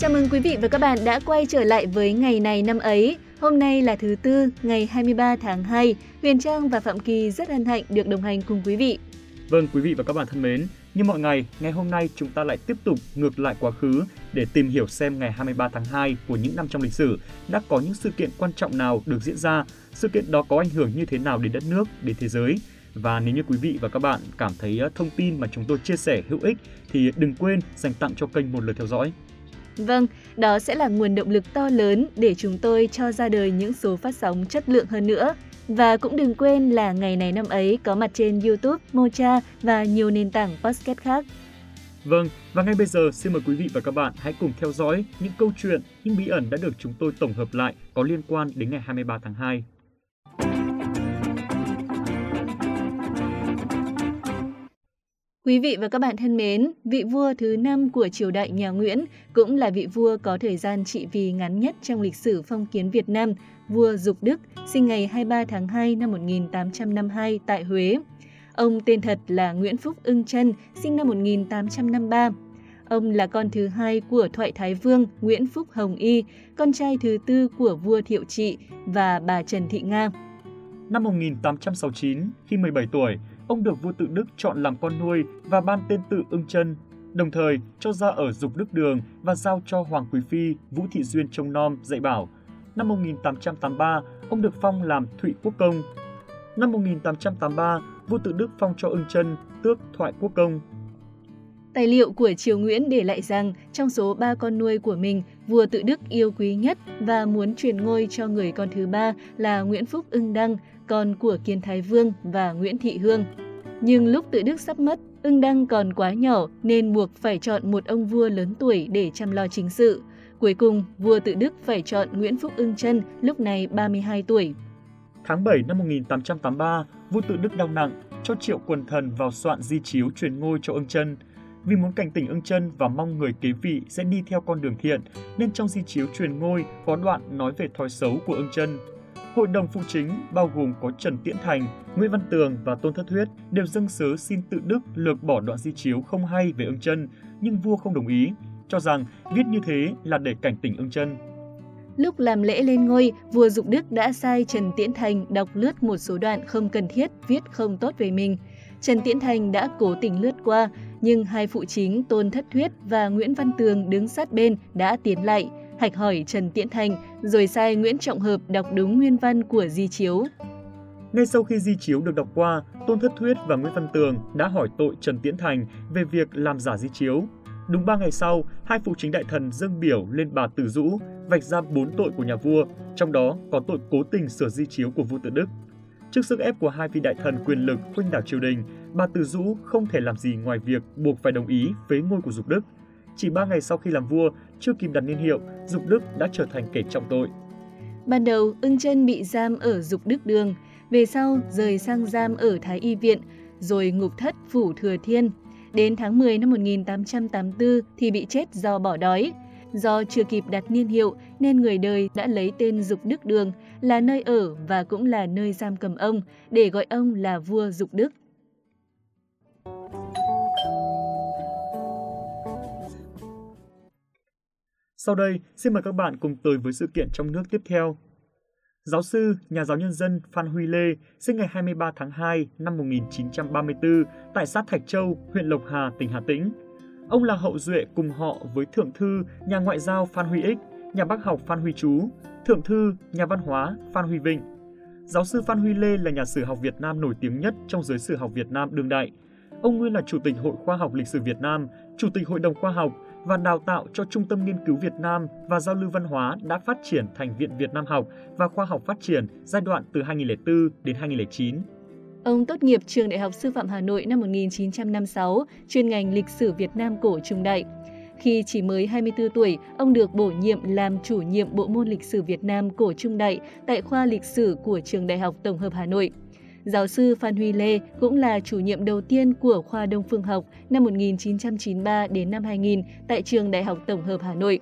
Chào mừng quý vị và các bạn đã quay trở lại với ngày này năm ấy. Hôm nay là thứ tư, ngày 23 tháng 2. Huyền Trang và Phạm Kỳ rất hân hạnh được đồng hành cùng quý vị. Vâng, quý vị và các bạn thân mến, như mọi ngày, ngày hôm nay chúng ta lại tiếp tục ngược lại quá khứ để tìm hiểu xem ngày 23 tháng 2 của những năm trong lịch sử đã có những sự kiện quan trọng nào được diễn ra, sự kiện đó có ảnh hưởng như thế nào đến đất nước, đến thế giới. Và nếu như quý vị và các bạn cảm thấy ờ, thông tin mà chúng tôi chia sẻ hữu ích thì đừng quên dành tặng cho kênh một lượt theo dõi. Vâng, đó sẽ là nguồn động lực to lớn để chúng tôi cho ra đời những số phát sóng chất lượng hơn nữa. Và cũng đừng quên là ngày này năm ấy có mặt trên YouTube, Mocha và nhiều nền tảng podcast khác. Vâng, và ngay bây giờ xin mời quý vị và các bạn hãy cùng theo dõi những câu chuyện, những bí ẩn đã được chúng tôi tổng hợp lại có liên quan đến ngày 23 tháng 2. Quý vị và các bạn thân mến, vị vua thứ năm của triều đại nhà Nguyễn cũng là vị vua có thời gian trị vì ngắn nhất trong lịch sử phong kiến Việt Nam, vua Dục Đức, sinh ngày 23 tháng 2 năm 1852 tại Huế. Ông tên thật là Nguyễn Phúc Ưng Trân, sinh năm 1853. Ông là con thứ hai của Thoại Thái Vương Nguyễn Phúc Hồng Y, con trai thứ tư của vua Thiệu Trị và bà Trần Thị Nga. Năm 1869, khi 17 tuổi, ông được vua tự Đức chọn làm con nuôi và ban tên tự ưng chân, đồng thời cho ra ở dục đức đường và giao cho Hoàng Quý Phi Vũ Thị Duyên trông nom dạy bảo. Năm 1883, ông được phong làm Thụy Quốc Công. Năm 1883, vua tự Đức phong cho ưng chân tước Thoại Quốc Công. Tài liệu của Triều Nguyễn để lại rằng trong số ba con nuôi của mình, vua tự Đức yêu quý nhất và muốn truyền ngôi cho người con thứ ba là Nguyễn Phúc Ưng Đăng, con của Kiên Thái Vương và Nguyễn Thị Hương. Nhưng lúc tự Đức sắp mất, ưng đăng còn quá nhỏ nên buộc phải chọn một ông vua lớn tuổi để chăm lo chính sự. Cuối cùng, vua tự Đức phải chọn Nguyễn Phúc Ưng Trân, lúc này 32 tuổi. Tháng 7 năm 1883, vua tự Đức đau nặng, cho triệu quần thần vào soạn di chiếu truyền ngôi cho ưng chân. Vì muốn cảnh tỉnh ưng chân và mong người kế vị sẽ đi theo con đường thiện, nên trong di chiếu truyền ngôi có đoạn nói về thói xấu của ưng chân. Hội đồng phụ chính bao gồm có Trần Tiễn Thành, Nguyễn Văn Tường và Tôn Thất Thuyết đều dâng sớ xin tự Đức lược bỏ đoạn di chiếu không hay về ưng chân, nhưng vua không đồng ý, cho rằng viết như thế là để cảnh tỉnh ưng chân. Lúc làm lễ lên ngôi, vua Dục Đức đã sai Trần Tiễn Thành đọc lướt một số đoạn không cần thiết viết không tốt về mình. Trần Tiễn Thành đã cố tình lướt qua, nhưng hai phụ chính Tôn Thất Thuyết và Nguyễn Văn Tường đứng sát bên đã tiến lại, hạch hỏi Trần Tiễn Thành, rồi sai Nguyễn Trọng Hợp đọc đúng nguyên văn của di chiếu. Ngay sau khi di chiếu được đọc qua, Tôn Thất Thuyết và Nguyễn Văn Tường đã hỏi tội Trần Tiễn Thành về việc làm giả di chiếu. Đúng ba ngày sau, hai phụ chính đại thần dâng biểu lên bà Tử Dũ, vạch ra bốn tội của nhà vua, trong đó có tội cố tình sửa di chiếu của vua tự Đức. Trước sức ép của hai vị đại thần quyền lực khuynh đảo triều đình, bà Từ Dũ không thể làm gì ngoài việc buộc phải đồng ý phế ngôi của Dục Đức. Chỉ ba ngày sau khi làm vua, chưa kịp đặt niên hiệu, Dục Đức đã trở thành kẻ trọng tội. Ban đầu, ưng chân bị giam ở Dục Đức Đường, về sau rời sang giam ở Thái Y Viện, rồi ngục thất Phủ Thừa Thiên. Đến tháng 10 năm 1884 thì bị chết do bỏ đói. Do chưa kịp đặt niên hiệu nên người đời đã lấy tên Dục Đức Đường là nơi ở và cũng là nơi giam cầm ông để gọi ông là vua Dục Đức. Sau đây, xin mời các bạn cùng tới với sự kiện trong nước tiếp theo. Giáo sư, nhà giáo nhân dân Phan Huy Lê sinh ngày 23 tháng 2 năm 1934 tại xã Thạch Châu, huyện Lộc Hà, tỉnh Hà Tĩnh. Ông là hậu duệ cùng họ với thượng thư, nhà ngoại giao Phan Huy Ích, nhà bác học Phan Huy Chú, thượng thư, nhà văn hóa Phan Huy Vinh. Giáo sư Phan Huy Lê là nhà sử học Việt Nam nổi tiếng nhất trong giới sử học Việt Nam đương đại. Ông nguyên là Chủ tịch Hội Khoa học Lịch sử Việt Nam, Chủ tịch Hội đồng Khoa học, và đào tạo cho Trung tâm Nghiên cứu Việt Nam và Giao lưu Văn hóa đã phát triển thành Viện Việt Nam học và Khoa học Phát triển giai đoạn từ 2004 đến 2009. Ông tốt nghiệp Trường Đại học Sư phạm Hà Nội năm 1956, chuyên ngành lịch sử Việt Nam cổ trung đại. Khi chỉ mới 24 tuổi, ông được bổ nhiệm làm chủ nhiệm bộ môn lịch sử Việt Nam cổ trung đại tại khoa lịch sử của Trường Đại học Tổng hợp Hà Nội. Giáo sư Phan Huy Lê cũng là chủ nhiệm đầu tiên của khoa Đông Phương học năm 1993 đến năm 2000 tại Trường Đại học Tổng hợp Hà Nội.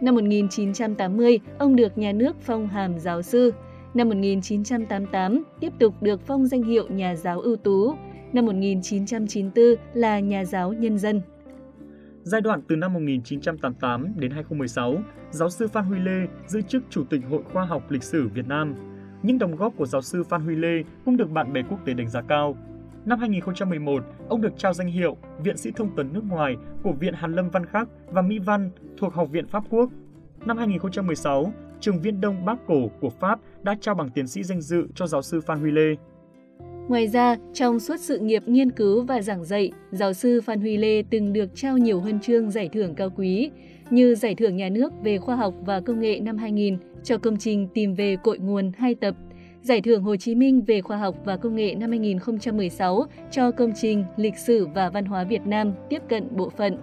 Năm 1980, ông được nhà nước phong hàm giáo sư. Năm 1988, tiếp tục được phong danh hiệu nhà giáo ưu tú. Năm 1994 là nhà giáo nhân dân. Giai đoạn từ năm 1988 đến 2016, giáo sư Phan Huy Lê giữ chức Chủ tịch Hội Khoa học Lịch sử Việt Nam. Những đóng góp của giáo sư Phan Huy Lê cũng được bạn bè quốc tế đánh giá cao. Năm 2011, ông được trao danh hiệu Viện sĩ thông tấn nước ngoài của Viện Hàn Lâm Văn Khắc và Mỹ Văn thuộc Học viện Pháp Quốc. Năm 2016, Trường Viên Đông Bắc Cổ của Pháp đã trao bằng tiến sĩ danh dự cho giáo sư Phan Huy Lê. Ngoài ra, trong suốt sự nghiệp nghiên cứu và giảng dạy, giáo sư Phan Huy Lê từng được trao nhiều huân chương giải thưởng cao quý như Giải thưởng Nhà nước về khoa học và công nghệ năm 2000 cho công trình Tìm về cội nguồn hai tập, Giải thưởng Hồ Chí Minh về khoa học và công nghệ năm 2016 cho công trình Lịch sử và văn hóa Việt Nam tiếp cận bộ phận.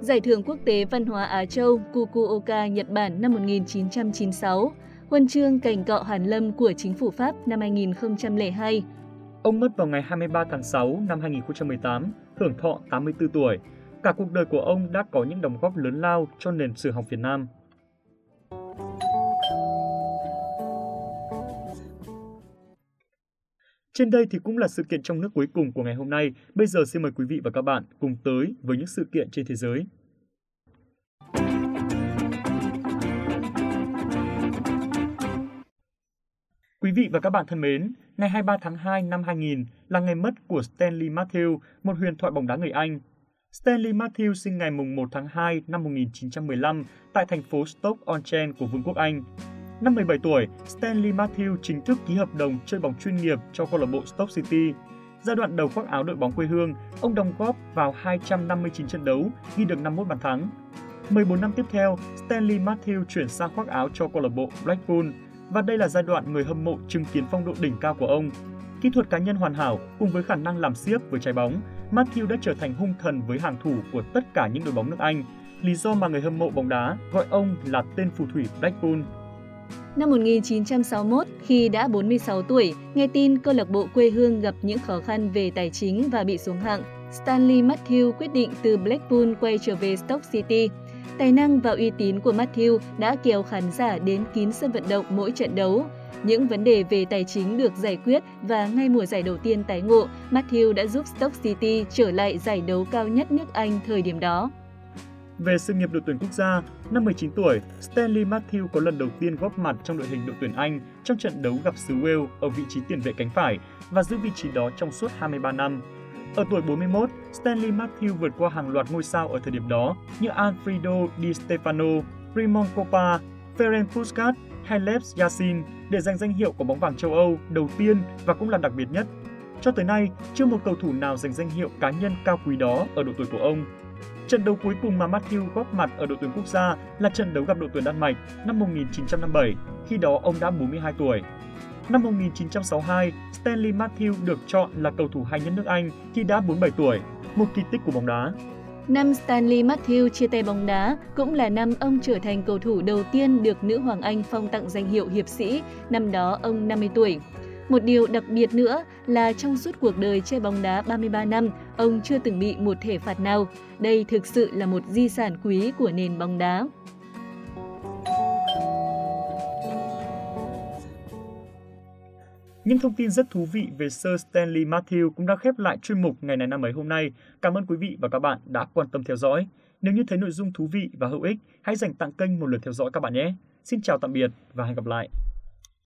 Giải thưởng Quốc tế Văn hóa Á Châu kukuoka Nhật Bản năm 1996, Huân chương Cảnh cọ Hàn Lâm của Chính phủ Pháp năm 2002, Ông mất vào ngày 23 tháng 6 năm 2018, hưởng thọ 84 tuổi. Cả cuộc đời của ông đã có những đóng góp lớn lao cho nền sử học Việt Nam. Trên đây thì cũng là sự kiện trong nước cuối cùng của ngày hôm nay. Bây giờ xin mời quý vị và các bạn cùng tới với những sự kiện trên thế giới. Quý vị và các bạn thân mến, ngày 23 tháng 2 năm 2000 là ngày mất của Stanley Matthews, một huyền thoại bóng đá người Anh. Stanley Matthews sinh ngày 1 tháng 2 năm 1915 tại thành phố Stoke-on-Trent của Vương quốc Anh. Năm 17 tuổi, Stanley Matthews chính thức ký hợp đồng chơi bóng chuyên nghiệp cho câu lạc bộ Stoke City. Giai đoạn đầu khoác áo đội bóng quê hương, ông đóng góp vào 259 trận đấu, ghi được 51 bàn thắng. 14 năm tiếp theo, Stanley Matthews chuyển sang khoác áo cho câu lạc bộ Blackpool và đây là giai đoạn người hâm mộ chứng kiến phong độ đỉnh cao của ông. Kỹ thuật cá nhân hoàn hảo cùng với khả năng làm siếc với trái bóng, Matthew đã trở thành hung thần với hàng thủ của tất cả những đội bóng nước Anh, lý do mà người hâm mộ bóng đá gọi ông là tên phù thủy Blackpool. Năm 1961, khi đã 46 tuổi, nghe tin câu lạc bộ quê hương gặp những khó khăn về tài chính và bị xuống hạng, Stanley Matthew quyết định từ Blackpool quay trở về Stoke City. Tài năng và uy tín của Matthew đã kéo khán giả đến kín sân vận động mỗi trận đấu. Những vấn đề về tài chính được giải quyết và ngay mùa giải đầu tiên tái ngộ, Matthew đã giúp Stoke City trở lại giải đấu cao nhất nước Anh thời điểm đó. Về sự nghiệp đội tuyển quốc gia, năm 19 tuổi, Stanley Matthew có lần đầu tiên góp mặt trong đội hình đội tuyển Anh trong trận đấu gặp xứ Wales ở vị trí tiền vệ cánh phải và giữ vị trí đó trong suốt 23 năm. Ở tuổi 41, Stanley Matthew vượt qua hàng loạt ngôi sao ở thời điểm đó như Alfredo Di Stefano, Raymond Kopa, Ferenc Puskas hay Lev Yashin để giành danh hiệu của bóng vàng châu Âu đầu tiên và cũng là đặc biệt nhất. Cho tới nay, chưa một cầu thủ nào giành danh hiệu cá nhân cao quý đó ở độ tuổi của ông. Trận đấu cuối cùng mà Matthew góp mặt ở đội tuyển quốc gia là trận đấu gặp đội tuyển Đan Mạch năm 1957, khi đó ông đã 42 tuổi. Năm 1962, Stanley Matthews được chọn là cầu thủ hay nhất nước Anh khi đã 47 tuổi, một kỳ tích của bóng đá. Năm Stanley Matthews chia tay bóng đá cũng là năm ông trở thành cầu thủ đầu tiên được nữ hoàng Anh phong tặng danh hiệu hiệp sĩ, năm đó ông 50 tuổi. Một điều đặc biệt nữa là trong suốt cuộc đời chơi bóng đá 33 năm, ông chưa từng bị một thể phạt nào. Đây thực sự là một di sản quý của nền bóng đá. Những thông tin rất thú vị về Sir Stanley Matthew cũng đã khép lại chuyên mục ngày này năm ấy hôm nay. Cảm ơn quý vị và các bạn đã quan tâm theo dõi. Nếu như thấy nội dung thú vị và hữu ích, hãy dành tặng kênh một lượt theo dõi các bạn nhé. Xin chào tạm biệt và hẹn gặp lại.